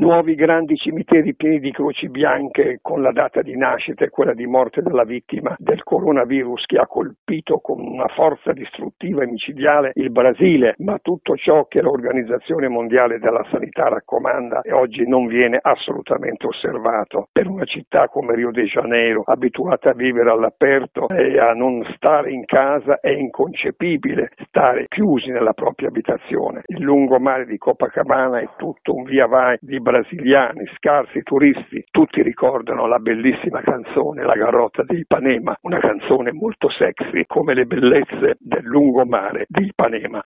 nuovi grandi cimiteri pieni di croci bianche con la data di nascita e quella di morte della vittima del coronavirus che ha colpito con una forza distruttiva e micidiale il Brasile, ma tutto ciò che l'Organizzazione Mondiale della Sanità raccomanda e oggi non viene assolutamente osservato. Per una città come Rio de Janeiro, abituata a vivere all'aperto e a non stare in casa, è inconcepibile stare chiusi nella propria abitazione. Il lungomare di Copacabana è tutto un via vai di brasiliani, scarsi turisti, tutti ricordano la bellissima canzone La Garrotta di Ipanema, una canzone molto sexy come le bellezze del lungomare di Ipanema.